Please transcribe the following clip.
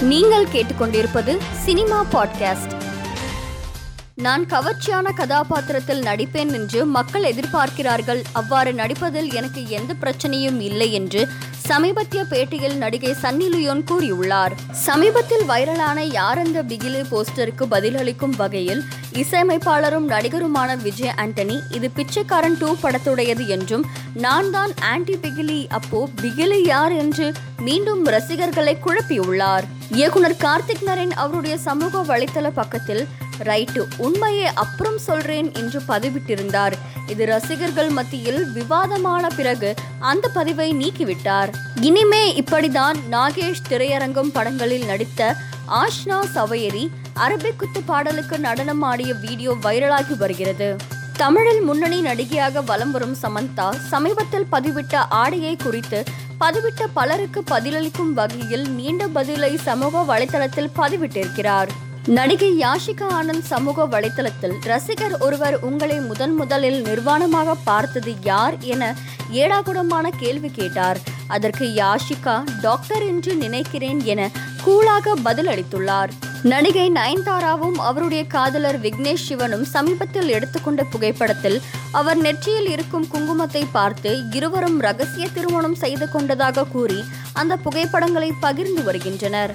நீங்கள் கேட்டுக்கொண்டிருப்பது cinema podcast. நான் கவர்ச்சியான கதாபாத்திரத்தில் நடிப்பேன் என்று மக்கள் எதிர்பார்க்கிறார்கள். அவ்வாறு நடிப்பதில் எனக்கு எந்த பிரச்சனையும் இல்லை என்று சமீபத்திய பேட்டியில் நடிகை சன்னி லியோன் கூறியுள்ளார் சமீபத்தில் வைரலான யார் அந்த பிகிலி போஸ்டருக்கு பதிலளிக்கும் வகையில் இசையமைப்பாளரும் நடிகருமான விஜய் ஆண்டனி இது பிச்சைக்காரன் டூ படத்துடையது என்றும் நான் தான் ஆன்டி பிகிலி அப்போ பிகிலி யார் என்று மீண்டும் ரசிகர்களை குழப்பியுள்ளார். இயக்குனர் கார்த்திக் நரேன் அவருடைய சமூக வலைத்தள பக்கத்தில் ரைட்டு உண்மையை அப்புறம் சொல்றேன் என்று பதிவிட்டிருந்தார். இது ரசிகர்கள் மத்தியில் விவாதமான பிறகு அந்த பதிவை நீக்கிவிட்டார். இனிமே இப்படிதான் நாகேஷ் திரையரங்கம் படங்களில் நடித்த ஆஷ்னா சவையரி அரபிக் குத்து பாடலுக்கு நடனம் ஆடிய வீடியோ வைரலாகி வருகிறது. தமிழில் முன்னணி நடிகையாக வலம் வரும் சமந்தா சமீபத்தில் பதிவிட்ட ஆடையை குறித்து பதிவிட்ட பலருக்கு பதிலளிக்கும் வகையில் நீண்ட பதிலை சமூக வலைதளத்தில் பதிவிட்டிருக்கிறார். நடிகை யாஷிகா ஆனந்த் சமூக வலைதளத்தில் ரசிகர் ஒருவர் உங்களை முதன் முதலில் நிர்வாணமாக பார்த்தது யார் என ஏடாகுடமான கேள்வி கேட்டார். அதற்கு யாஷிகா டாக்டர் என்று நினைக்கிறேன் என கூலாக பதிலளித்துள்ளார். நடிகை நயன்தாராவும் அவருடைய காதலர் விக்னேஷ் சிவனும் சமீபத்தில் எடுத்துக்கொண்ட புகைப்படத்தில் அவர் நெற்றியில் இருக்கும் குங்குமத்தை பார்த்து இருவரும் ரகசிய திருமணம் செய்து கொண்டதாக கூறி அந்த புகைப்படங்களை பகிர்ந்து வருகின்றனர்.